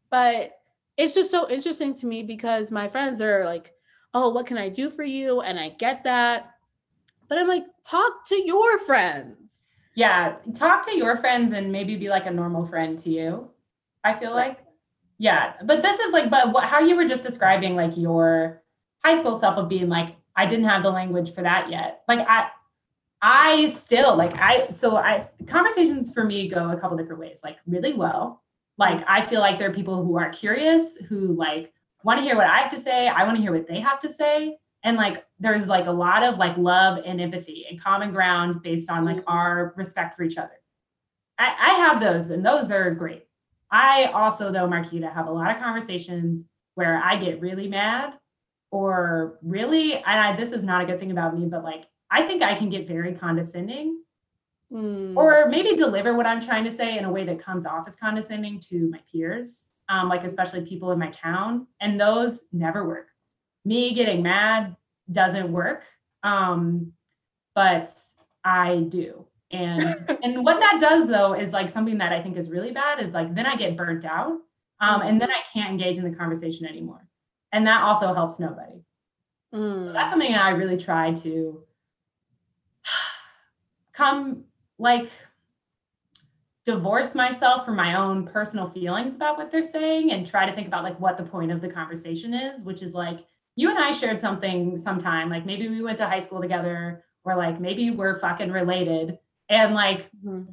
[SPEAKER 1] But it's just so interesting to me because my friends are like, oh, what can I do for you? And I get that. But I'm like, talk to your friends
[SPEAKER 2] yeah talk to your friends and maybe be like a normal friend to you i feel like yeah but this is like but what how you were just describing like your high school self of being like, I didn't have the language for that yet. Like I I still like I so I conversations for me go a couple different ways, like really well. Like I feel like there are people who are curious, who like want to hear what I have to say. I want to hear what they have to say. And like there's like a lot of like love and empathy and common ground based on like our respect for each other. I, I have those and those are great. I also though, Marquita, have a lot of conversations where I get really mad or really, and I, this is not a good thing about me, but like I think I can get very condescending mm. or maybe deliver what I'm trying to say in a way that comes off as condescending to my peers, um, like especially people in my town. And those never work. Me getting mad doesn't work. Um, but I do. And [LAUGHS] and what that does though is like something that I think is really bad is like then I get burnt out. Um, and then I can't engage in the conversation anymore. And that also helps nobody. Mm. So that's something I really try to [SIGHS] come like divorce myself from my own personal feelings about what they're saying and try to think about like what the point of the conversation is, which is like you and I shared something sometime, like maybe we went to high school together or like maybe we're fucking related and like mm-hmm.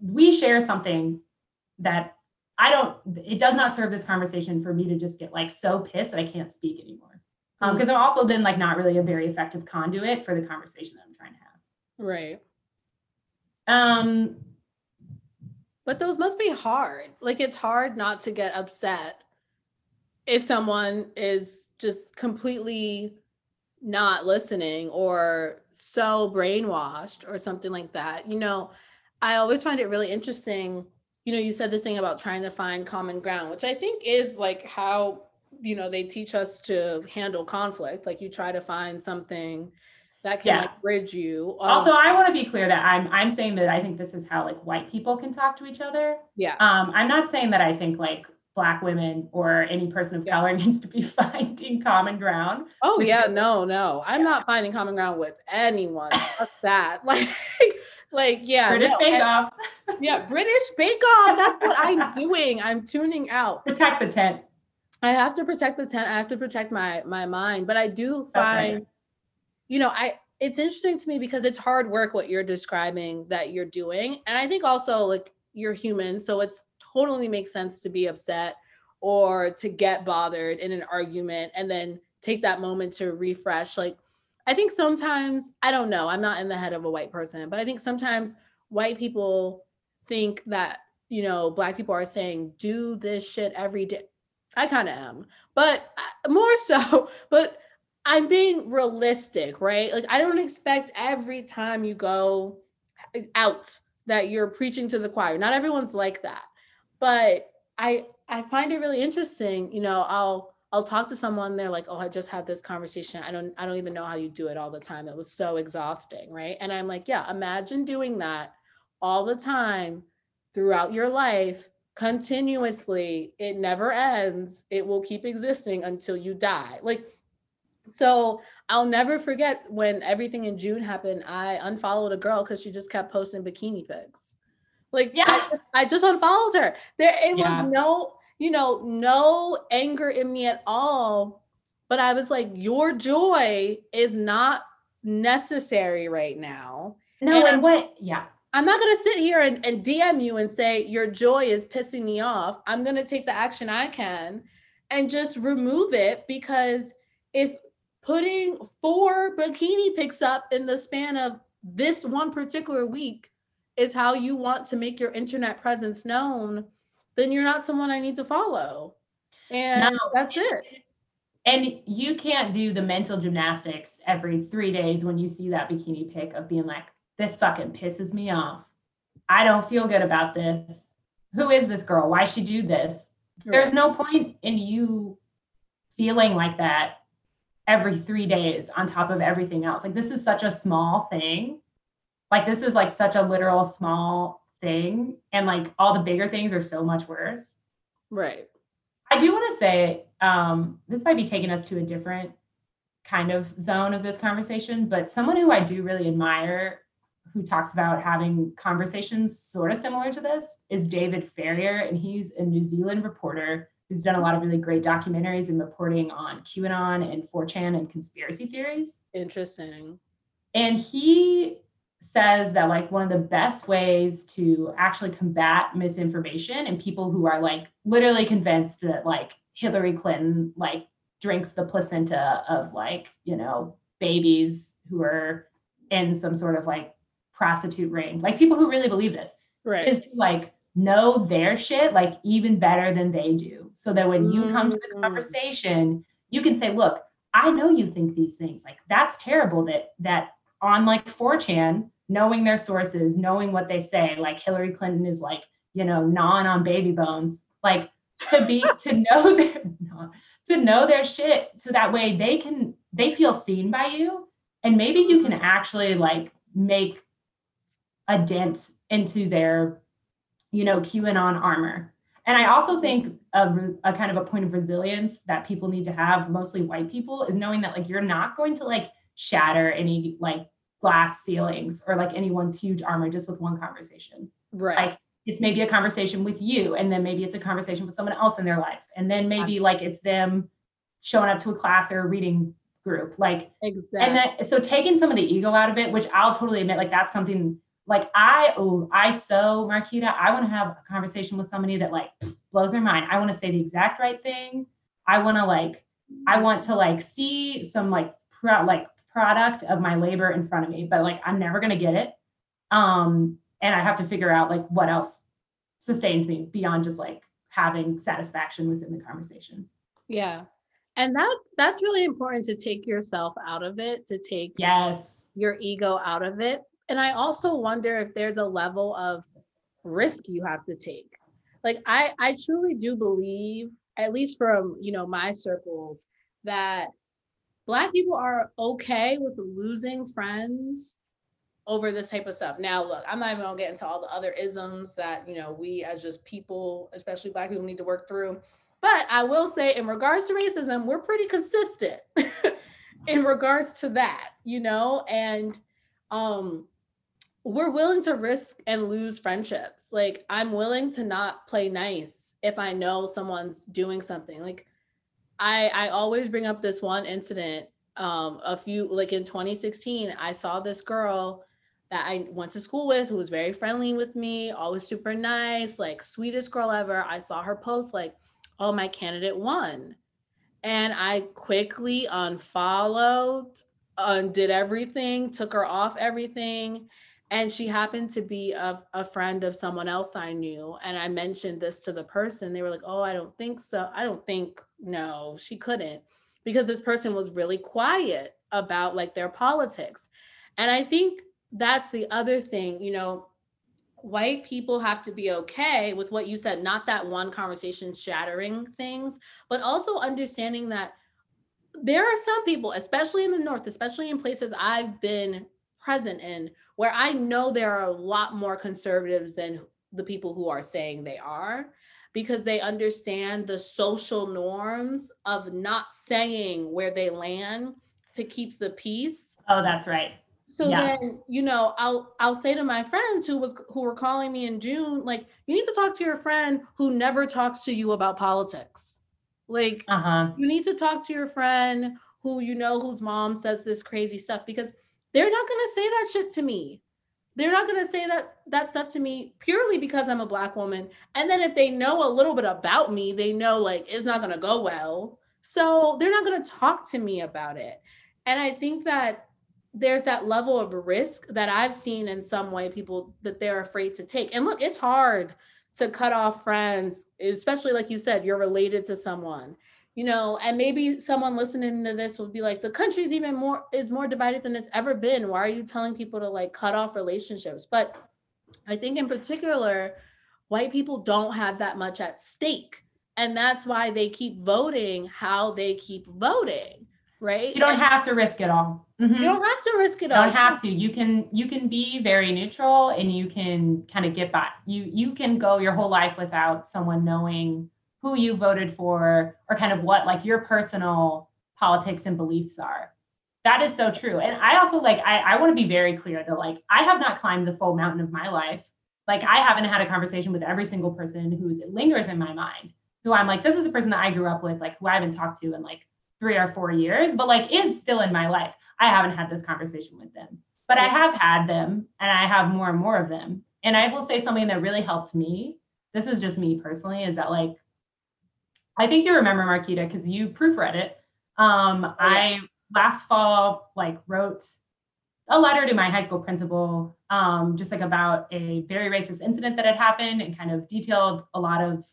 [SPEAKER 2] we share something that I don't it does not serve this conversation for me to just get like so pissed that I can't speak anymore. Um because mm-hmm. I'm also then like not really a very effective conduit for the conversation that I'm trying to have.
[SPEAKER 1] Right. Um, but those must be hard. Like it's hard not to get upset if someone is just completely not listening or so brainwashed or something like that. You know, I always find it really interesting. You know, you said this thing about trying to find common ground, which I think is like how, you know, they teach us to handle conflict. Like you try to find something that can yeah. like bridge you.
[SPEAKER 2] Um, also, I want to be clear that I'm I'm saying that I think this is how like white people can talk to each other.
[SPEAKER 1] Yeah.
[SPEAKER 2] Um, I'm not saying that I think like black women or any person of color [LAUGHS] needs to be finding common ground.
[SPEAKER 1] Oh yeah, no, no. I'm yeah. not finding common ground with anyone. Fuck [LAUGHS] that. [LAUGHS] Like like yeah.
[SPEAKER 2] British no, Bake Off.
[SPEAKER 1] yeah, British Bake Off. That's what I'm doing. I'm tuning out.
[SPEAKER 2] Protect the tent.
[SPEAKER 1] I have to protect the tent. I have to protect my my mind. But I do find right you know, I it's interesting to me because it's hard work what you're describing that you're doing. And I think also like you're human, so it's totally makes sense to be upset or to get bothered in an argument and then take that moment to refresh. Like I think sometimes, I don't know, I'm not in the head of a white person, but I think sometimes white people think that, you know, black people are saying, do this shit every day. I kind of am, but uh, more so, [LAUGHS] but I'm being realistic, right? Like I don't expect every time you go out that you're preaching to the choir. Not everyone's like that. But I I find it really interesting, you know, I'll I'll talk to someone they're like, "Oh, I just had this conversation. I don't I don't even know how you do it all the time. It was so exhausting, right?" And I'm like, "Yeah, imagine doing that all the time throughout your life continuously. It never ends. It will keep existing until you die." Like so I'll never forget when everything in June happened. I unfollowed a girl because she just kept posting bikini pics. Like, yeah, I, I just unfollowed her. There, it yeah. was no, you know, no anger in me at all. But I was like, your joy is not necessary right now.
[SPEAKER 2] No, and, and what? Yeah.
[SPEAKER 1] I'm not going to sit here and, and DM you and say your joy is pissing me off. I'm going to take the action I can and just remove it because if putting four bikini pics up in the span of this one particular week is how you want to make your internet presence known, then you're not someone I need to follow. And no, that's it.
[SPEAKER 2] And you can't do the mental gymnastics every three days when you see that bikini pic of being like, this fucking pisses me off. I don't feel good about this. Who is this girl? Why she do this? There's no point in you feeling like that every three days on top of everything else. Like this is such a small thing. Like this is like such a literal small thing. And like all the bigger things are so much worse.
[SPEAKER 1] Right.
[SPEAKER 2] I do want to say um, this might be taking us to a different kind of zone of this conversation, but someone who I do really admire who talks about having conversations sort of similar to this is David Farrier, And he's a New Zealand reporter who's done a lot of really great documentaries and reporting on QAnon and 4chan and conspiracy theories.
[SPEAKER 1] Interesting.
[SPEAKER 2] And he says that like one of the best ways to actually combat misinformation and people who are like literally convinced that like Hillary Clinton like drinks the placenta of like, you know, babies who are in some sort of like prostitute ring, like people who really believe this,
[SPEAKER 1] right.
[SPEAKER 2] is to like know their shit like even better than they do. So that when you come to the
[SPEAKER 1] Mm.
[SPEAKER 2] conversation, you can say, look, I know you think these things. Like that's terrible that that on like 4chan, knowing their sources, knowing what they say, like Hillary Clinton is like, you know, gnawing on baby bones, like to be [LAUGHS] to know their to know their shit so that way they can they feel seen by you. And maybe you can mm-hmm. actually like make a dent into their you know qanon armor. And i also mm-hmm. think a, a kind of a point of resilience that people need to have mostly white people is knowing that like you're not going to like shatter any like glass ceilings or like anyone's huge armor just with one conversation
[SPEAKER 1] Right.
[SPEAKER 2] like it's maybe a conversation with you and then maybe it's a conversation with someone else in their life and then maybe like it's them showing up to a class or a reading group like
[SPEAKER 1] exactly.
[SPEAKER 2] and then so taking some of the ego out of it which i'll totally admit like that's something like i oh i so marquita i want to have a conversation with somebody that like blows their mind i want to say the exact right thing i want to like i mm-hmm. want to like see some like pro- like product of my labor in front of me but like i'm never going to get it um and i have to figure out like what else sustains me beyond just like having satisfaction within the conversation
[SPEAKER 1] yeah. And that's that's really important to take yourself out of it, to take
[SPEAKER 2] yes
[SPEAKER 1] your ego out of it. And I also wonder if there's a level of risk you have to take. Like I I truly do believe, at least from, you know, my circles, that black people are okay with losing friends over this type of stuff. Now, look, I'm not even gonna get into all the other isms that you know we as just people, especially black people, need to work through. But I will say, in regards to racism, we're pretty consistent [LAUGHS] in regards to that, you know, and um we're willing to risk and lose friendships. Like I'm willing to not play nice if I know someone's doing something. Like I I always bring up this one incident um a few like in 2016 I saw this girl that I went to school with who was very friendly with me, always super nice, like sweetest girl ever. I saw her post like, "Oh, my candidate won." And I quickly unfollowed, undid everything, took her off everything. And she happened to be a, a friend of someone else I knew. And I mentioned this to the person. They were like, oh, I don't think so. I don't think, no, she couldn't. Because this person was really quiet about like their politics. And I think that's the other thing, you know, white people have to be okay with what you said, not that one conversation shattering things, but also understanding that there are some people, especially in the North, especially in places I've been present in, where I know there are a lot more conservatives than the people who are saying they are, because they understand the social norms of not saying where they land to keep the peace.
[SPEAKER 2] oh that's right
[SPEAKER 1] So
[SPEAKER 2] Yeah.
[SPEAKER 1] then, you know, I'll I'll say to my friends who was who were calling me in June, like, you need to talk to your friend who never talks to you about politics. Like,
[SPEAKER 2] uh-huh
[SPEAKER 1] you need to talk to your friend who you know whose mom says this crazy stuff because they're not going to say that shit to me. They're not going to say that that stuff to me purely because I'm a black woman. And then if they know a little bit about me, they know like it's not going to go well. So they're not going to talk to me about it. And I think that there's that level of risk that I've seen in some way people that they're afraid to take. And look, it's hard to cut off friends, especially like you said, you're related to someone, you know, and maybe someone listening to this would be like, the country's even more is more divided than it's ever been. Why are you telling people to like cut off relationships? But I think in particular, white people don't have that much at stake. And that's why they keep voting how they keep voting, right?
[SPEAKER 2] you don't
[SPEAKER 1] And
[SPEAKER 2] have to risk it all Mhm.
[SPEAKER 1] you don't have to risk it all.
[SPEAKER 2] You
[SPEAKER 1] all.
[SPEAKER 2] don't have to you can you can be very neutral and you can kind of get by you you can go your whole life without someone knowing who you voted for or kind of what like your personal politics and beliefs are that is so true and i also like i, I want to be very clear that like i have not climbed the full mountain of my life like i haven't had a conversation with every single person who's lingers in my mind who I'm like, this is a person that I grew up with, like who I haven't talked to in like three or four years, but like is still in my life. I haven't had this conversation with them, but I have had them and I have more and more of them. And I will say something that really helped me. This is just me personally, is that like, I think you remember Marquita because you proofread it. Um, oh, I last fall like wrote a letter to my high school principal, um, just like about a very racist incident that had happened and kind of detailed a lot of,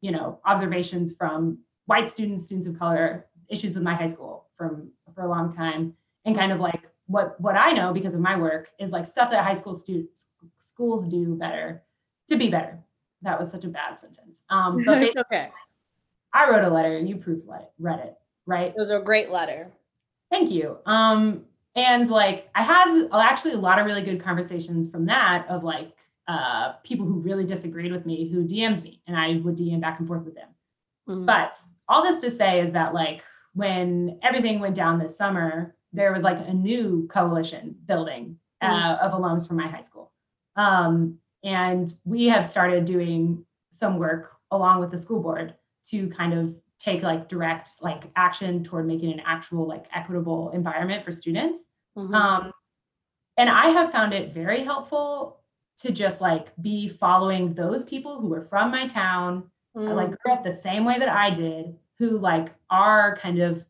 [SPEAKER 2] you know, observations from white students, students of color, issues with my high school from for a long time, and kind of like what what I know because of my work is like stuff that high school students schools do better to be better. That was such a bad sentence. Um, but [LAUGHS]
[SPEAKER 1] it's okay.
[SPEAKER 2] I wrote a letter, you proofread it, read it, right?
[SPEAKER 1] It was a great letter.
[SPEAKER 2] Thank you. Um, and like I had actually a lot of really good conversations from that of like uh, people who really disagreed with me who DM'd me and I would DM back and forth with them. Mm-hmm. But all this to say is that like when everything went down this summer, there was like a new coalition building uh, mm-hmm. of alums from my high school. Um, and we have started doing some work along with the school board to kind of take like direct like action toward making an actual like equitable environment for students mm-hmm. um, and i have found it very helpful to just like be following those people who were from my town mm-hmm. like grew up the same way that i did who like are kind of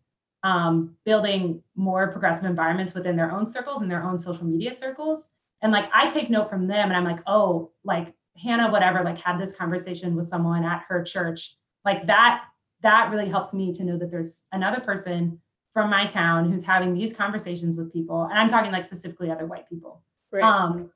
[SPEAKER 2] um, building more progressive environments within their own circles and their own social media circles and like i take note from them and i'm like oh like hannah whatever like had this conversation with someone at her church like that that really helps me to know that there's another person from my town who's having these conversations with people and i'm talking like specifically other white people right. um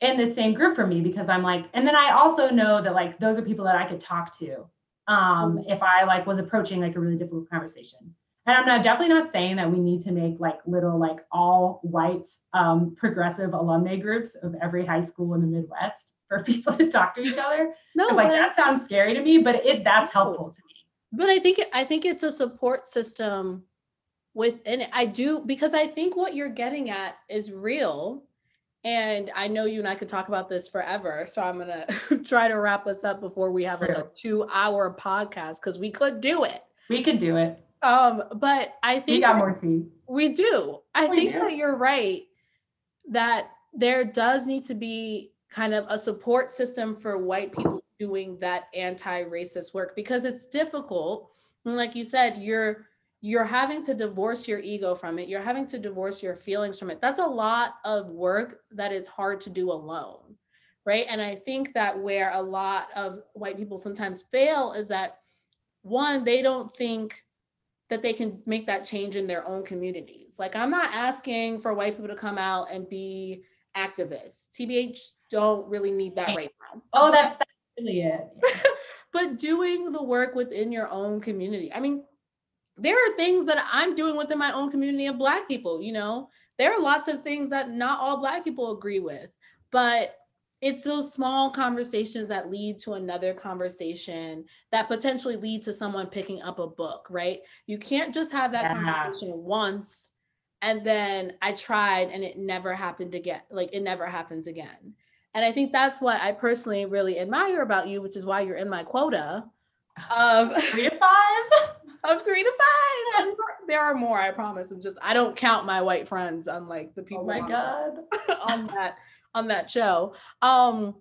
[SPEAKER 2] in the same group for me because i'm like and then i also know that like those are people that i could talk to um mm-hmm. if i like was approaching like a really difficult conversation and i'm not definitely not saying that we need to make like little like all white um progressive alumni groups of every high school in the midwest for people to talk to each other no like that sounds scary to me but it that's helpful to me
[SPEAKER 1] but I think I think it's a support system within it. I do because I think what you're getting at is real. And I know you and I could talk about this forever. So I'm gonna [LAUGHS] try to wrap us up before we have like a two hour podcast because we could do it.
[SPEAKER 2] We could do it.
[SPEAKER 1] Um, but I think
[SPEAKER 2] we got more tea.
[SPEAKER 1] We do. I we think do. that you're right that there does need to be kind of a support system for white people doing that anti-racist work because it's difficult. And like you said you're you're having to divorce your ego from it. You're having to divorce your feelings from it. That's a lot of work that is hard to do alone right? And i think that where a lot of white people sometimes fail is that one they don't think that they can make that change in their own communities. Like i'm not asking for white people to come out and be activists tbh don't really need that right now
[SPEAKER 2] oh that's really it. [LAUGHS]
[SPEAKER 1] but doing the work within your own community. I mean, there are things that I'm doing within my own community of Black people, you know, there are lots of things that not all Black people agree with, but it's those small conversations that lead to another conversation that potentially lead to someone picking up a book, right? You can't just have that yeah. conversation once and then I tried and it never happened again. Like it never happens again. And I think that's what I personally really admire about you, which is why you're in my quota [LAUGHS] of
[SPEAKER 2] three to five. [LAUGHS]
[SPEAKER 1] of three to five. And there are more, I promise. I'm just I don't count my white friends unlike the oh people
[SPEAKER 2] oh my on, God. [LAUGHS]
[SPEAKER 1] on that on that show. Um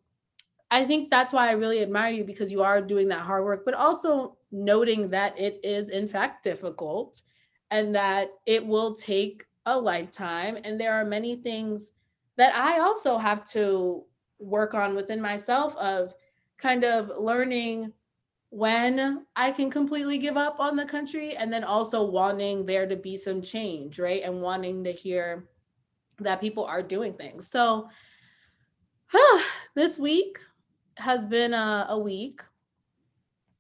[SPEAKER 1] I think that's why I really admire you because you are doing that hard work, but also noting that it is in fact difficult and that it will take a lifetime. And there are many things that I also have to work on within myself of kind of learning when I can completely give up on the country and then also wanting there to be some change, right? And wanting to hear that people are doing things. So [SIGHS] this week has been a, a week.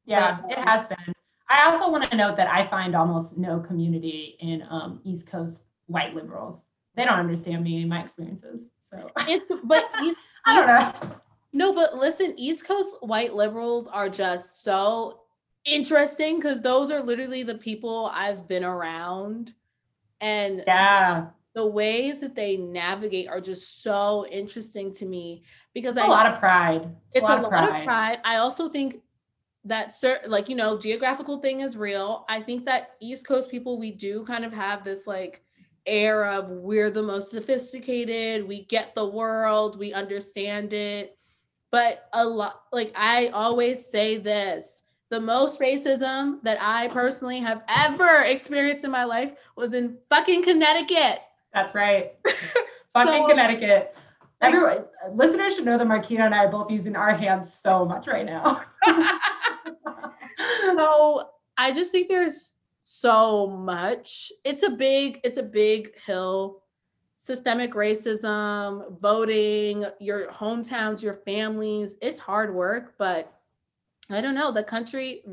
[SPEAKER 2] Yeah, it has been. I also want to note that I find almost no community in um, East Coast white liberals. They don't understand me and my experiences. So
[SPEAKER 1] it's but [LAUGHS] East I don't know. No, but listen, East Coast white liberals are just so interesting because those are literally the people I've been around. And
[SPEAKER 2] yeah,
[SPEAKER 1] the ways that they navigate are just so interesting to me because
[SPEAKER 2] it's I, a lot of pride.
[SPEAKER 1] It's, it's a, lot, of, pride. of pride. I also think that certain like you know geographical thing is real i think that east coast people we do kind of have this like air of we're the most sophisticated we get the world we understand it. But a lot like i always say this the most racism that i personally have ever experienced in my life was in fucking connecticut.
[SPEAKER 2] That's right. [LAUGHS] Fucking so, connecticut. everyone listeners should know that marquita and i are both using our hands so much right now. [LAUGHS]
[SPEAKER 1] So I just think there's so much. It's a big, it's a big hill. Systemic racism, voting, your hometowns, your families. It's hard work, but I don't know. The country,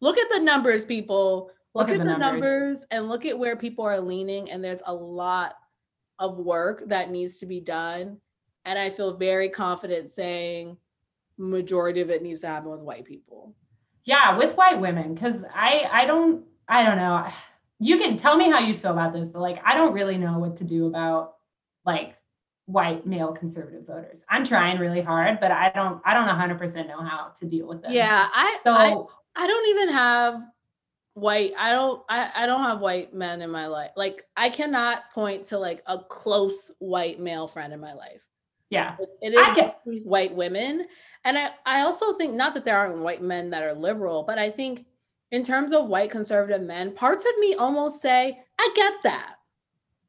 [SPEAKER 1] look at the numbers, people. Look, look at, at, the, numbers. numbers and look at where people are leaning. And there's a lot of work that needs to be done. And I feel very confident saying majority of it needs to happen with white people
[SPEAKER 2] yeah with white women because i i don't i don't know. You can tell me how you feel about this but like i don't really know what to do about like white male conservative voters. I'm trying really hard but i don't i don't 100% know how to deal with them.
[SPEAKER 1] Yeah i so I, I don't even have white i don't I, I don't have white men in my life. Like i cannot point to like a close white male friend in my life.
[SPEAKER 2] Yeah.
[SPEAKER 1] It is white women. And I, I also think not that there aren't white men that are liberal, but I think in terms of white conservative men, parts of me almost say, I get that.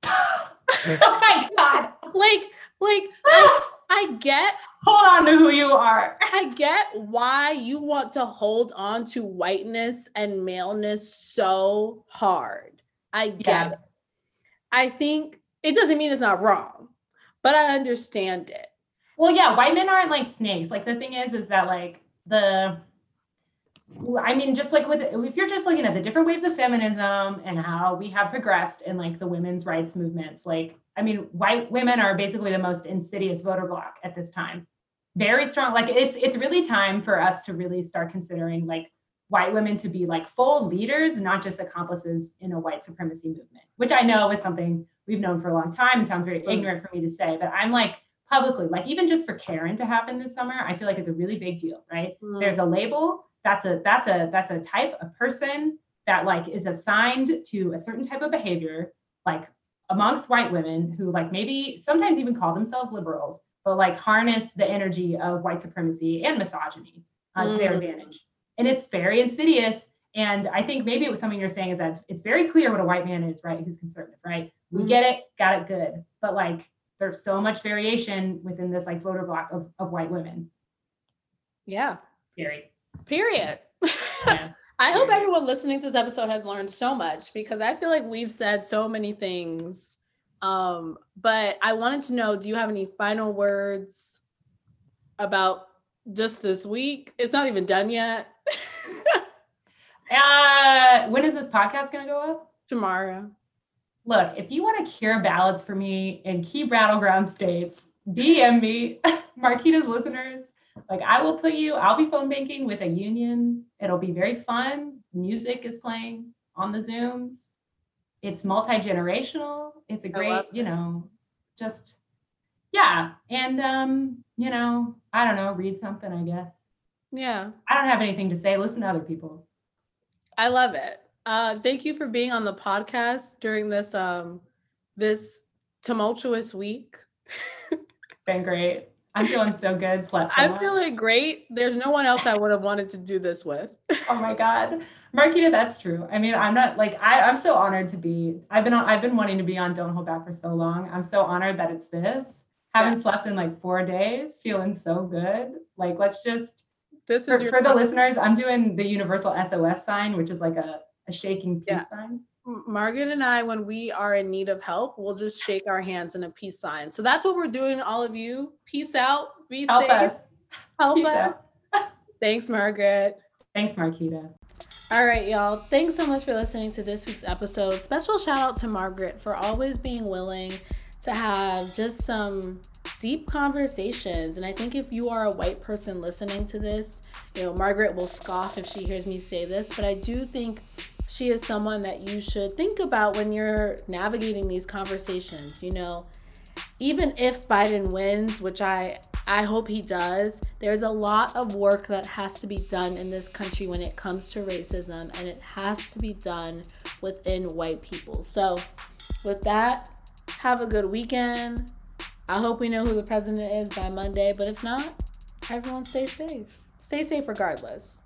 [SPEAKER 1] [LAUGHS]
[SPEAKER 2] oh my God.
[SPEAKER 1] Like, like I, I get
[SPEAKER 2] hold on to who you are.
[SPEAKER 1] I get why you want to hold on to whiteness and maleness so hard. I get yeah. it. I think it doesn't mean it's not wrong, but I understand it.
[SPEAKER 2] Well, yeah, white men aren't like snakes. Like the thing is, is that like the I mean, just like with if you're just looking at the different waves of feminism and how we have progressed in like the women's rights movements, like I mean, white women are basically the most insidious voter bloc at this time. Very strong. Like it's it's really time for us to really start considering like white women to be like full leaders, not just accomplices in a white supremacy movement, which I know is something we've known for a long time. It sounds very ignorant for me to say, but I'm like publicly, like even just for Karen to happen this summer, I feel like is a really big deal, right? Mm. There's a label that's a that's a that's a type of person that like is assigned to a certain type of behavior, like amongst white women who like maybe sometimes even call themselves liberals, but like harness the energy of white supremacy and misogyny uh, mm. to their mm. advantage. And it's very insidious. And I think maybe it was something you're saying is that it's, it's very clear what a white man is, right? Who's conservative, right? We mm. get it, got it good. But like there's so much variation within this like voter bloc of, of white women.
[SPEAKER 1] Yeah.
[SPEAKER 2] Period.
[SPEAKER 1] Period. Yeah. [LAUGHS] I hope everyone listening to this episode has learned so much because I feel like we've said so many things. Um, but I wanted to know do you have any final words about just this week? It's not even done yet. [LAUGHS]
[SPEAKER 2] uh, when is this podcast going to go up?
[SPEAKER 1] Tomorrow
[SPEAKER 2] look, if you want to cure ballots for me in key battleground states, DM me, [LAUGHS] Marquita's listeners. Like I will put you, I'll be phone banking with a union. It'll be very fun. Music is playing on the Zooms. It's multi-generational. It's a great, you know, just yeah. And um, you know, I don't know, read something, I guess.
[SPEAKER 1] Yeah.
[SPEAKER 2] I don't have anything to say. Listen to other people.
[SPEAKER 1] I love it. Uh, thank you for being on the podcast during this um this tumultuous week. [LAUGHS]
[SPEAKER 2] Been great. I'm feeling so good. Slept.
[SPEAKER 1] So I'm feeling great. There's no one else I would have wanted to do this with.
[SPEAKER 2] oh my god, Marquita, that's true. I mean, I'm not like I, I'm so honored to be. I've been on. I've been wanting to be on Don't Hold Back for so long. I'm so honored that it's this. Haven't yeah. slept in like four days. Feeling so good. Like let's just. This is for, for the listeners. I'm doing the universal SOS sign, which is like a a shaking peace yeah. sign?
[SPEAKER 1] Margaret and I, when we are in need of help, we'll just shake our hands in a peace sign. So that's what we're doing, all of you. Peace out. Be help safe. Us. Help peace us. Out. Thanks, Margaret.
[SPEAKER 2] Thanks, Marquita.
[SPEAKER 1] All right, y'all. Thanks so much for listening to this week's episode. Special shout out to Margaret for always being willing to have just some deep conversations. And I think if you are a white person listening to this, you know, Margaret will scoff if she hears me say this, but I do think she is someone that you should think about when you're navigating these conversations. You know, even if Biden wins, which I I hope he does. There's a lot of work that has to be done in this country when it comes to racism, and it has to be done within white people. So, with that, have a good weekend. I hope we know who the president is by Monday, but if not, everyone stay safe. Stay safe regardless.